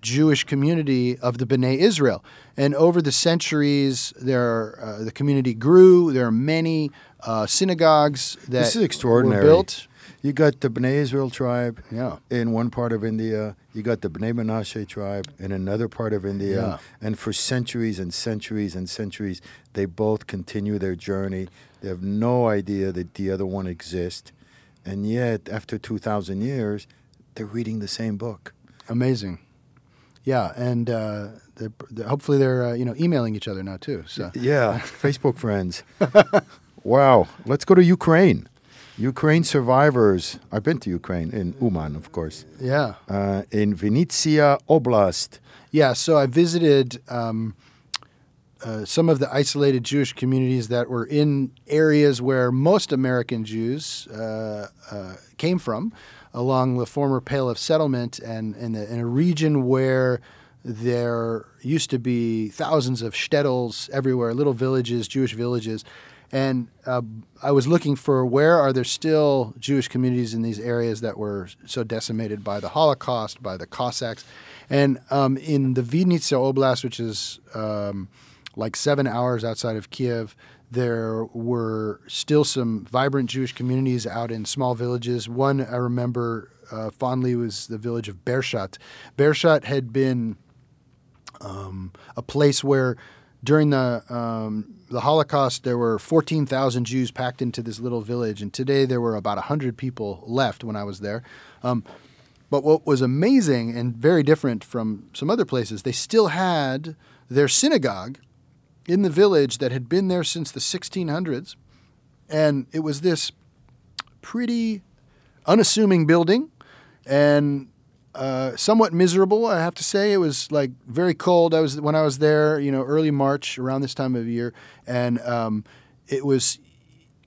Jewish community of the B'nai Israel. And over the centuries, there uh, the community grew. There are many uh, synagogues that this is extraordinary. were built. You got the Bnei Israel tribe yeah. in one part of India. You got the Bnei Menashe tribe in another part of India. Yeah. And for centuries and centuries and centuries, they both continue their journey. They have no idea that the other one exists. And yet, after 2,000 years, they're reading the same book. Amazing. Yeah, and uh, they're, they're, hopefully they're uh, you know emailing each other now too. So yeah, [LAUGHS] Facebook friends. wow, let's go to Ukraine. Ukraine survivors. I've been to Ukraine in Uman, of course. Yeah. Uh, in Vinnytsia Oblast. Yeah. So I visited um, uh, some of the isolated Jewish communities that were in areas where most American Jews uh, uh came from, along the former Pale of Settlement, and in, in a region where there used to be thousands of shtetls everywhere, little villages, Jewish villages. And uh, I was looking for where are there still Jewish communities in these areas that were so decimated by the Holocaust, by the Cossacks. And um, in the Vinnytsia Oblast, which is um, like seven hours outside of Kiev, there were still some vibrant Jewish communities out in small villages. One I remember uh, fondly was the village of Bershad. Bershad had been um, a place where during the um, the Holocaust, there were 14,000 Jews packed into this little village, and today there were about 100 people left when I was there. Um, but what was amazing and very different from some other places, they still had their synagogue in the village that had been there since the 1600s, and it was this pretty unassuming building, and uh, somewhat miserable. I have to say, it was like very cold. I was when I was there, you know, early March around this time of year, and um, it was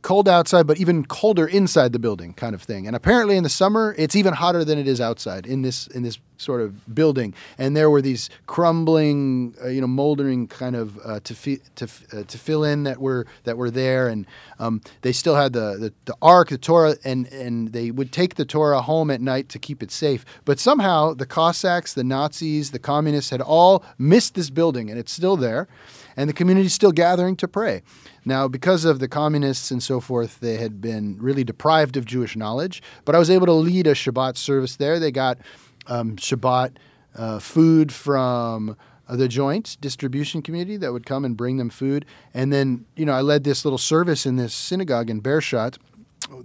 cold outside, but even colder inside the building, kind of thing. And apparently, in the summer, it's even hotter than it is outside in this in this sort of building. And there were these crumbling, uh, you know, moldering kind of uh, to fi- to uh, to fill in that were that were there, and um, they still had the, the the Ark, the Torah, and and they would take the Torah home at night to keep it safe. But somehow, the Cossacks, the Nazis, the communists had all missed this building, and it's still there and the community is still gathering to pray. Now, because of the communists and so forth, they had been really deprived of Jewish knowledge, but I was able to lead a Shabbat service there. They got um, Shabbat uh, food from the joint distribution community that would come and bring them food. And then, you know, I led this little service in this synagogue in Bershad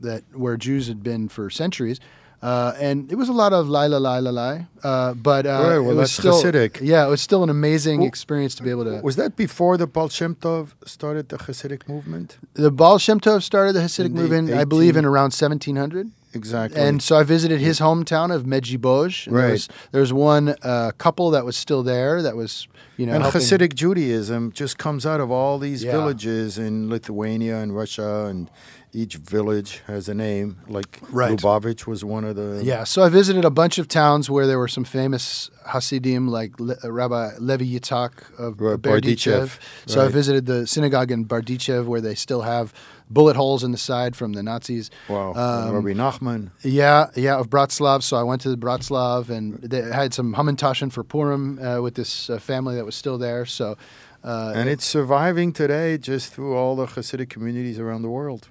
that where Jews had been for centuries. Uh, and it was a lot of la la la la la, uh, but uh, Right, well, it was still, Hasidic. Yeah, it was still an amazing Well, experience to be able to. Was that before the Baal Shem Tov started the Hasidic movement? The Baal Shem Tov started the Hasidic the movement, I believe, in around 1700. Exactly. And so I visited his hometown of Medjibozh. and There Right. was, there was one uh, couple that was still there that was, you know, and helping- Hasidic Judaism just comes out of all these Yeah. villages in Lithuania and Russia, and each village has a name. Like Right. Lubavitch was one of the. Yeah, so I visited a bunch of towns where there were some famous Hasidim, like Le- uh, Rabbi Levi Yitzhak of Right. Berdichev, So I visited the synagogue in Berdichev where they still have bullet holes in the side from the Nazis. Wow. Um, Rabbi Nachman. Yeah, yeah, of Bratslav. So I went to the Bratslav and they had some Hamantashen for Purim uh, with this uh, family that was still there. So, uh, And it's surviving today just through all the Hasidic communities around the world.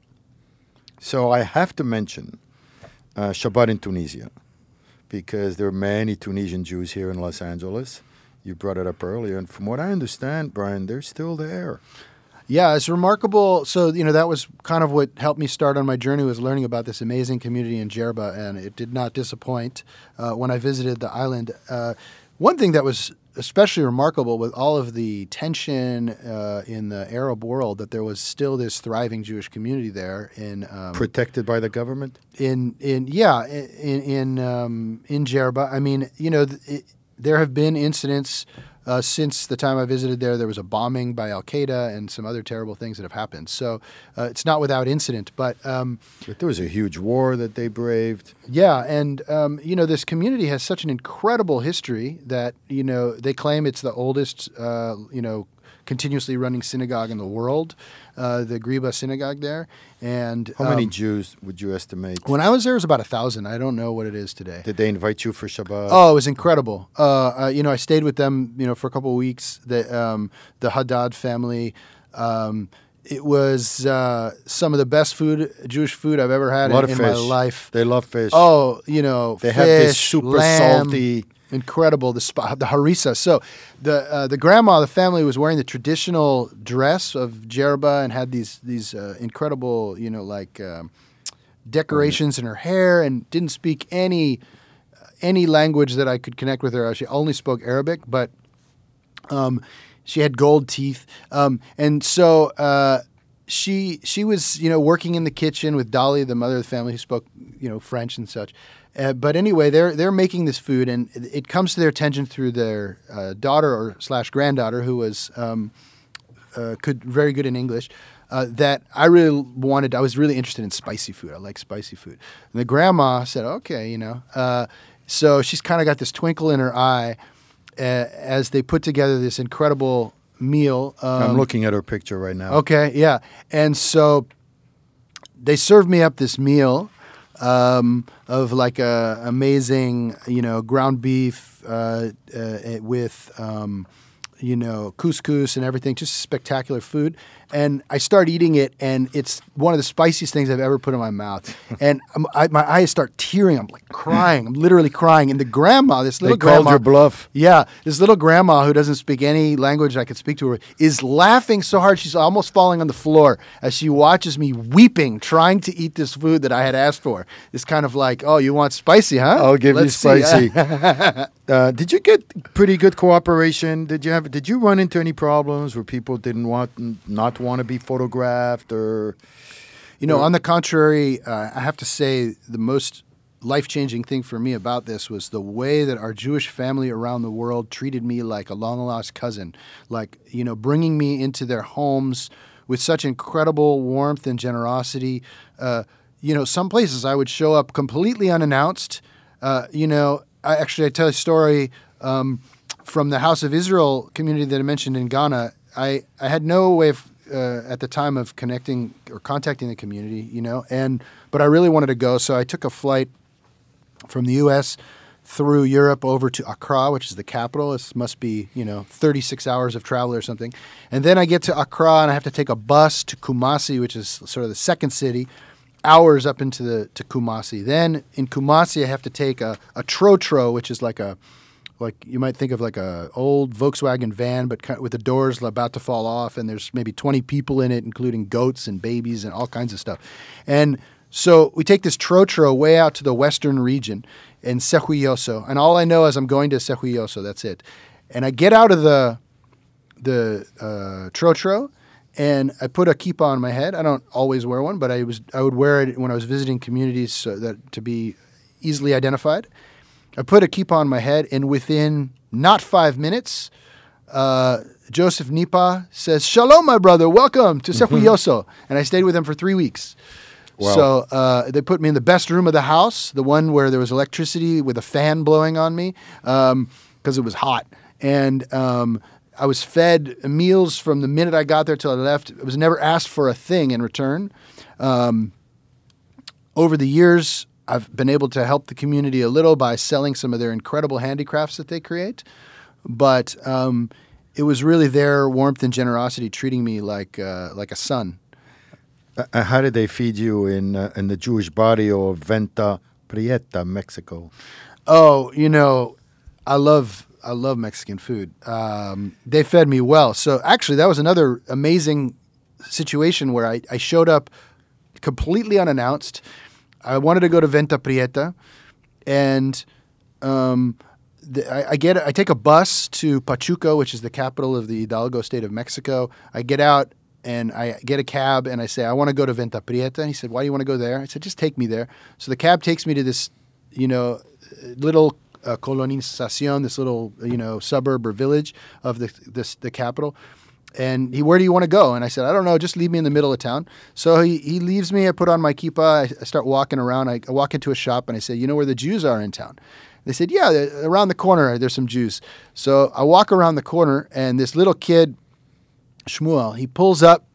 So I have to mention uh, Shabbat in Tunisia because there are many Tunisian Jews here in Los Angeles. You brought it up earlier, and from what I understand, Bryan, they're still there. Yeah, it's remarkable. So you know that was kind of what helped me start on my journey was learning about this amazing community in Jerba, and it did not disappoint uh, when I visited the island. Uh, one thing that was especially remarkable with all of the tension uh, in the Arab world that there was still this thriving Jewish community there in um, Protected by the government? in in yeah in in um, in Jerba. I mean, you know, th- it, there have been incidents uh, since the time I visited there. There was a bombing by Al Qaeda and some other terrible things that have happened. So uh, it's not without incident, but. Um, But there was a huge war that they braved. yeah, and um, you know this community has such an incredible history that you know they claim it's the oldest uh, you know continuously running synagogue in the world, uh, the Ghriba synagogue there. And How many um, Jews would you estimate? when I was there, it was about a thousand. I don't know what it is today. Did they invite you for Shabbat? Oh, it was incredible. Uh, uh, you know, I stayed with them, you know, for a couple of weeks. The um, the Haddad family. Um, it was uh, some of the best food, Jewish food I've ever had in, in my life. They love fish. Oh, you know, they have this fish, super lamb, salty. Incredible. The spa, the harissa. So the uh, the grandma, the family was wearing the traditional dress of Jerba and had these these uh, incredible, you know, like um, decorations in her hair, and didn't speak any any language that I could connect with her. She only spoke Arabic, but um, she had gold teeth, um, and so uh, she she was you know working in the kitchen with Dolly, the mother of the family, who spoke you know French and such. Uh, but anyway, they're they're making this food, and it comes to their attention through their uh, daughter or slash granddaughter, who was um, uh, could very good in English. Uh, that I really wanted. I was really interested in spicy food. I like spicy food. And the grandma said, "Okay, you know." Uh, so she's kind of got this twinkle in her eye, uh, as they put together this incredible meal. Um, I'm looking at her picture right now. Okay, yeah. And so they served me up this meal um, of like a amazing, you know, ground beef uh, uh, with, um, you know, couscous and everything, just spectacular food. And I start eating it, and it's one of the spiciest things I've ever put in my mouth. [LAUGHS] and I, my eyes start tearing. I'm like crying. I'm literally crying. And the grandma, this They little called grandma, your bluff. yeah, this little grandma who doesn't speak any language I could speak to her is laughing so hard she's almost falling on the floor as she watches me weeping, trying to eat this food that I had asked for. It's kind of like, oh, you want spicy, huh? I'll give Let's you see." spicy. [LAUGHS] uh, did you get pretty good cooperation? Did you have? Did you run into any problems where people didn't want, not want to be photographed, or You know, on the contrary, uh, I have to say the most life changing thing for me about this was the way that our Jewish family around the world treated me like a long lost cousin, like, you know, bringing me into their homes with such incredible warmth and generosity. Uh, you know, some places I would show up completely unannounced. Uh, you know, I actually I tell a story um, from the House of Israel community that I mentioned in Ghana. I, I had no way of uh, at the time of connecting or contacting the community, you know, and but I really wanted to go, so I took a flight from the U.S. through Europe over to Accra, which is the capital. This must be you know 36 hours of travel or something, and then I get to Accra and I have to take a bus to Kumasi, which is sort of the second city. Hours up into the to Kumasi. Then in Kumasi, I have to take a, a trotro, which is like a like you might think of like a old Volkswagen van, but kind with the doors about to fall off, and there's maybe 20 people in it, including goats and babies and all kinds of stuff. And so we take this trotro way out to the western region in Sefwi Wiaso, and all I know is I'm going to Sefwi Wiaso. That's it. And I get out of the the uh, trotro, and I put a kippah on my head. I don't always wear one, but I was I would wear it when I was visiting communities so that to be easily identified. I put a kippah on my head, and within not five minutes, uh, Joseph Nipa says, "Shalom, my brother. Welcome to Sefwi Wiaso." and I stayed with him for three weeks. Wow. So uh, they put me in the best room of the house, the one where there was electricity with a fan blowing on me because it was hot, and um, I was fed meals from the minute I got there till I left. I was never asked for a thing in return. Um, over the years, I've been able to help the community a little by selling some of their incredible handicrafts that they create. But um, it was really their warmth and generosity treating me like uh, like a son. uh, uh, how did they feed you in uh, in the Jewish barrio of Venta Prieta, Mexico? Oh, you know, I love I love Mexican food. Um, they fed me well. So actually, that was another amazing situation where I, I showed up completely unannounced. I wanted to go to Venta Prieta, and um, the, I, I get I take a bus to Pachuca, which is the capital of the Hidalgo state of Mexico. I get out and I get a cab and I say I want to go to Venta Prieta. And he said, "Why do you want to go there?" I said, "Just take me there." So the cab takes me to this, you know, little uh, colonizacion, this little you know suburb or village of the this the capital. And he, where do you want to go? And I said, I don't know, just leave me in the middle of town. So he, he leaves me. I put on my kippah. I, I start walking around. I, I walk into a shop and I say, you know where the Jews are in town? They said, yeah, around the corner there's some Jews. So I walk around the corner and this little kid, Shmuel, he pulls up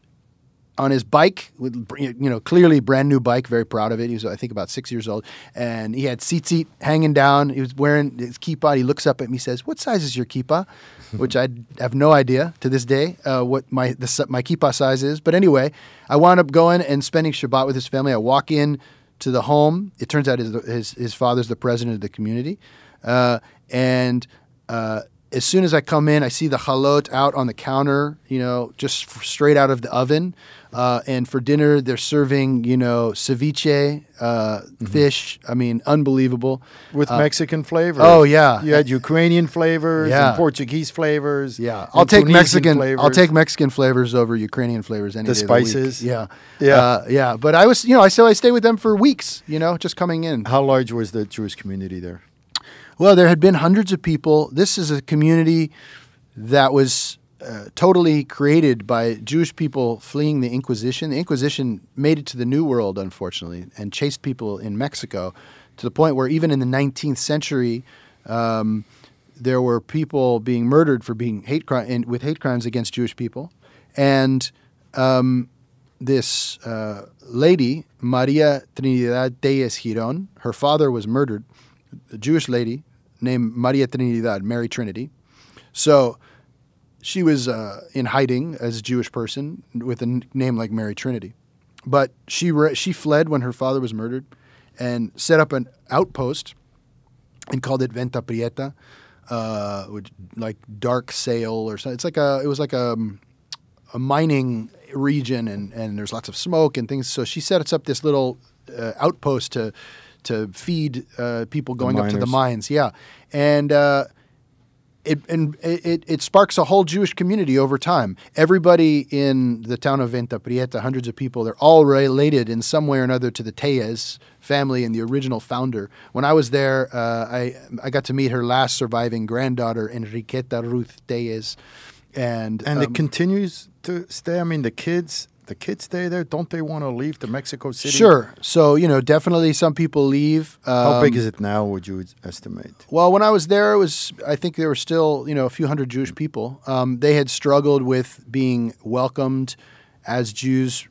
on his bike with you know clearly brand new bike very proud of it. He was i think about six years old. And he had seat seat hanging down. He was wearing his kippah he looks up at me says what size is your kippah [LAUGHS] which i have no idea to this day uh, what my the, my kippah size is. But anyway i wound up going and spending shabbat with his family. I walk in to the home. It turns out his his, his father's the president of the community. Uh, and uh, as soon as I come in, I see the halot out on the counter, you know, just straight out of the oven. Uh, and for dinner, they're serving, you know, ceviche, uh, fish. I mean, unbelievable. With Uh, Mexican flavors. oh, yeah. You had Ukrainian flavors Yeah. and Portuguese flavors. Yeah, I'll take Tunisian Mexican. Flavors. I'll take Mexican flavors over Ukrainian flavors any The day of the spices? Yeah, Yeah. uh, yeah. But I was, you know, I still I stayed with them for weeks. You know, just coming in. How large was the Jewish community there? Well, there had been hundreds of people. This is a community that was uh, totally created by Jewish people fleeing the Inquisition. The Inquisition made it to the New World, unfortunately, and chased people in Mexico to the point where even in the 19th century, um, there were people being murdered for being hate crime with hate crimes against Jewish people, and um, this uh, lady Maria Trinidad Tellez Giron, her father was murdered, a Jewish lady named Maria Trinidad, Mary Trinity. So she was uh, in hiding as a Jewish person with a n- name like Mary Trinity, but she re- she fled when her father was murdered, and set up an outpost, and called it Venta Prieta, uh, which like dark sail or something. It's like a it was like a, a mining region, and and there's lots of smoke and things. So she sets up this little uh, outpost to to feed uh, people going up to the mines. Yeah, and uh, it and it, it sparks a whole Jewish community over time. Everybody in the town of Venta Prieta, hundreds of people, they're all related in some way or another to the Tellez family and the original founder. When I was there, uh, I I got to meet her last surviving granddaughter, Enriqueta Ruth Tellez, and And um, it continues to stay. I mean, the kids, the kids stay there. Don't they want to leave to Mexico City? Sure. So you know, definitely some people leave. How big Um, is it now? Would you estimate? Well, when I was there, it was I think there were still you know a few hundred Jewish people. Um, they had struggled with being welcomed as Jews,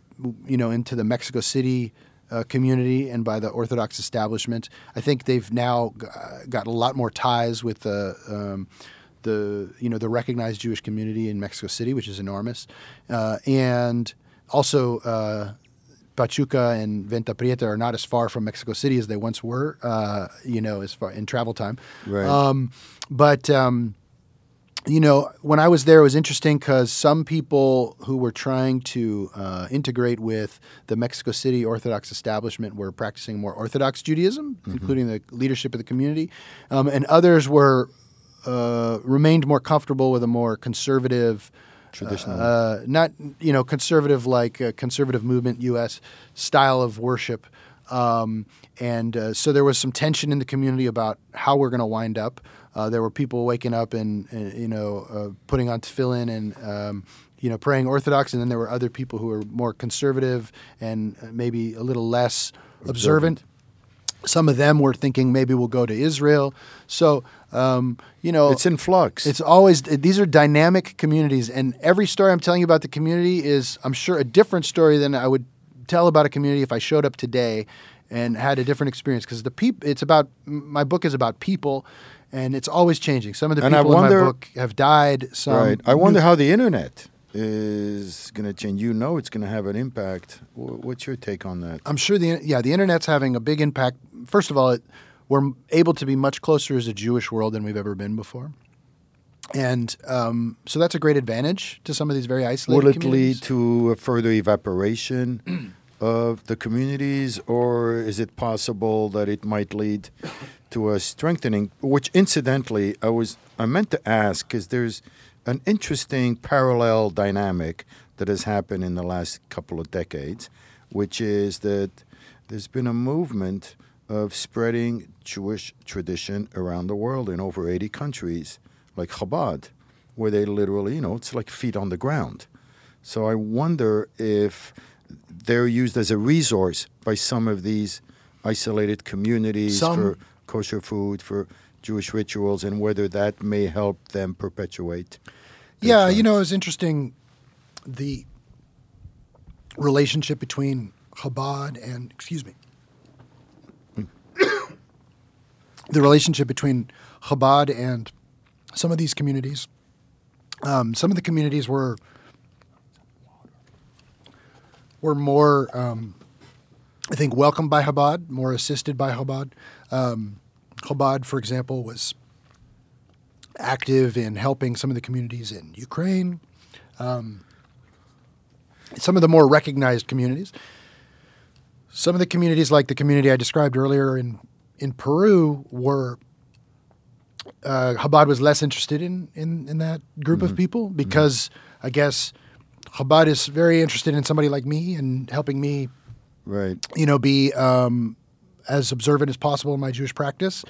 you know, into the Mexico City uh, community and by the Orthodox establishment. I think they've now g- uh, got a lot more ties with the. Um, the you know the recognized Jewish community in Mexico City, which is enormous, uh, and also uh, Pachuca and Venta Prieta are not as far from Mexico City as they once were. Uh, you know, as far in travel time. Right. Um, but um, you know, when I was there, it was interesting because some people who were trying to uh, integrate with the Mexico City Orthodox establishment were practicing more Orthodox Judaism, including the leadership of the community, um, and others were uh, remained more comfortable with a more conservative. Traditional. uh, not you know conservative like uh, conservative movement U.S. style of worship, um, and uh, so there was some tension in the community about how we're going to wind up. Uh, there were people waking up and, and you know uh, putting on tefillin and um, you know praying Orthodox, and then there were other people who were more conservative and uh, maybe a little less observant. Some of them were thinking maybe we'll go to Israel. So um, you know It's in flux. it's always these are dynamic communities, and every story I'm telling you about the community is, I'm sure, a different story than I would tell about a community if I showed up today and had a different experience. Because the people, it's about my book is about people, and it's always changing. Some of the And people in my book have died. Some right. I wonder how the internet is going to change. You know, it's going to have an impact. What's your take on that? I'm sure the yeah the internet's having a big impact. First of all, it, we're able to be much closer as a Jewish world than we've ever been before, and um, so that's a great advantage to some of these very isolated. Communities. Will it lead to a further evaporation [CLEARS THROAT] of the communities, or is it possible that it might lead to a strengthening? Which, incidentally, I was I meant to ask because there's an interesting parallel dynamic that has happened in the last couple of decades, which is that there's been a movement of spreading Jewish tradition around the world in over 80 countries, like Chabad, where they literally, you know, it's like feet on the ground. So I wonder if they're used as a resource by some of these isolated communities Some- for kosher food, for Jewish rituals, and whether that may help them perpetuate. Yeah, you know, it's interesting the relationship between Chabad and excuse me. [COUGHS] the relationship between Chabad and some of these communities. Um, some of the communities were were more, um, I think, welcomed by Chabad, more assisted by Chabad. Um, Chabad, for example, was active in helping some of the communities in Ukraine, um, some of the more recognized communities. Some of the communities, like the community I described earlier in in Peru, were uh, Chabad was less interested in in, in that group of people because I guess Chabad is very interested in somebody like me and helping me, Right. you know, be um, as observant as possible in my Jewish practice.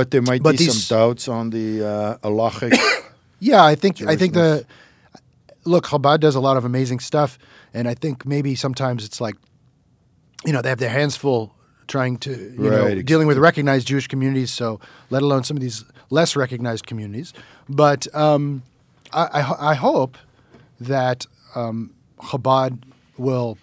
But there might But be some doubts on the uh, halachic. [COUGHS] Yeah, I think I think the look Chabad does a lot of amazing stuff, and I think maybe sometimes it's like, you know, they have their hands full trying to you know Right, ex- dealing with recognized Jewish communities. So let alone some of these less recognized communities. But um, I, I, I hope that um, Chabad will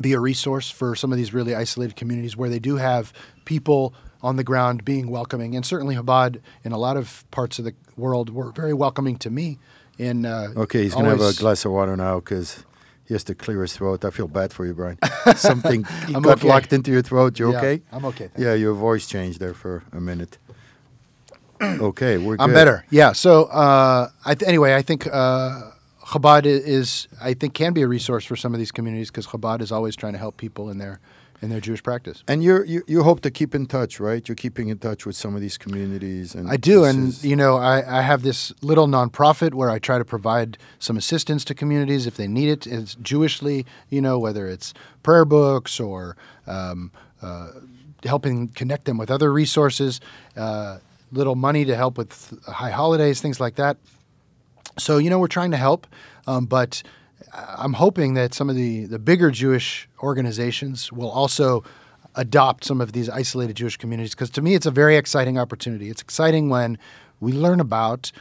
be a resource for some of these really isolated communities where they do have people on the ground being welcoming. And certainly Chabad in a lot of parts of the world were very welcoming to me. In uh, Okay, he's going to have a glass of water now because he has to clear his throat. I feel bad for you, Bryan. [LAUGHS] Something I'm got okay. locked into your throat. You Yeah, okay? I'm okay, Yeah, your voice changed there for a minute. okay, we're I'm better. Yeah. So uh, I th- anyway, I think uh, Chabad is I think can be a resource for some of these communities because Chabad is always trying to help people in their in their Jewish practice. And you're, you you hope to keep in touch, right? You're keeping in touch with some of these communities, and I do, and you know, I, I have this little nonprofit where I try to provide some assistance to communities if they need it. It's Jewishly, you know, whether it's prayer books or um, uh, helping connect them with other resources, uh, little money to help with high holidays, things like that. So you know, we're trying to help, um, but I'm hoping that some of the the bigger Jewish organizations will also adopt some of these isolated Jewish communities because to me it's a very exciting opportunity. It's exciting when we learn about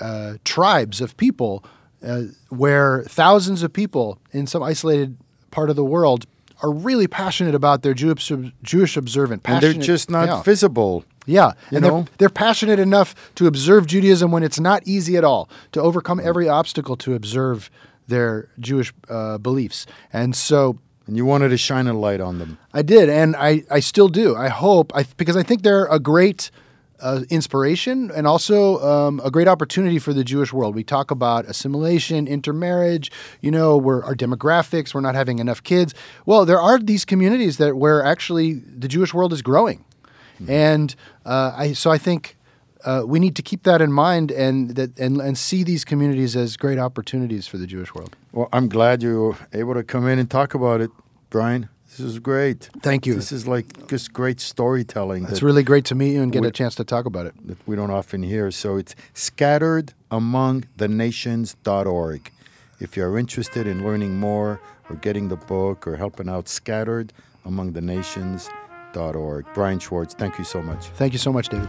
uh, tribes of people uh, where thousands of people in some isolated part of the world are really passionate about their Jewish Jewish observant. and they're just not yeah. visible. Yeah, and they're, they're passionate enough to observe Judaism when it's not easy at all, to overcome every obstacle to observe their Jewish uh, beliefs. And so And you wanted to shine a light on them. I did, and I, I still do. I hope, I, because I think they're a great uh, inspiration and also um, a great opportunity for the Jewish world. We talk about assimilation, intermarriage. You know, we're, our demographics. We're not having enough kids. Well, there are these communities that where actually the Jewish world is growing, and uh, I so I think. Uh, we need to keep that in mind and that and, and see these communities as great opportunities for the Jewish world. Well, I'm glad you were able to come in and talk about it, Bryan. This is great. Thank you. This is like just great storytelling It's really great to meet you and get we- a chance to talk about it. that we don't often hear. So it's scatteredamongethenations.org. If you're interested in learning more or getting the book or helping out Scattered Among the Nations.org. Bryan Schwartz, thank you so much. Thank you so much, David.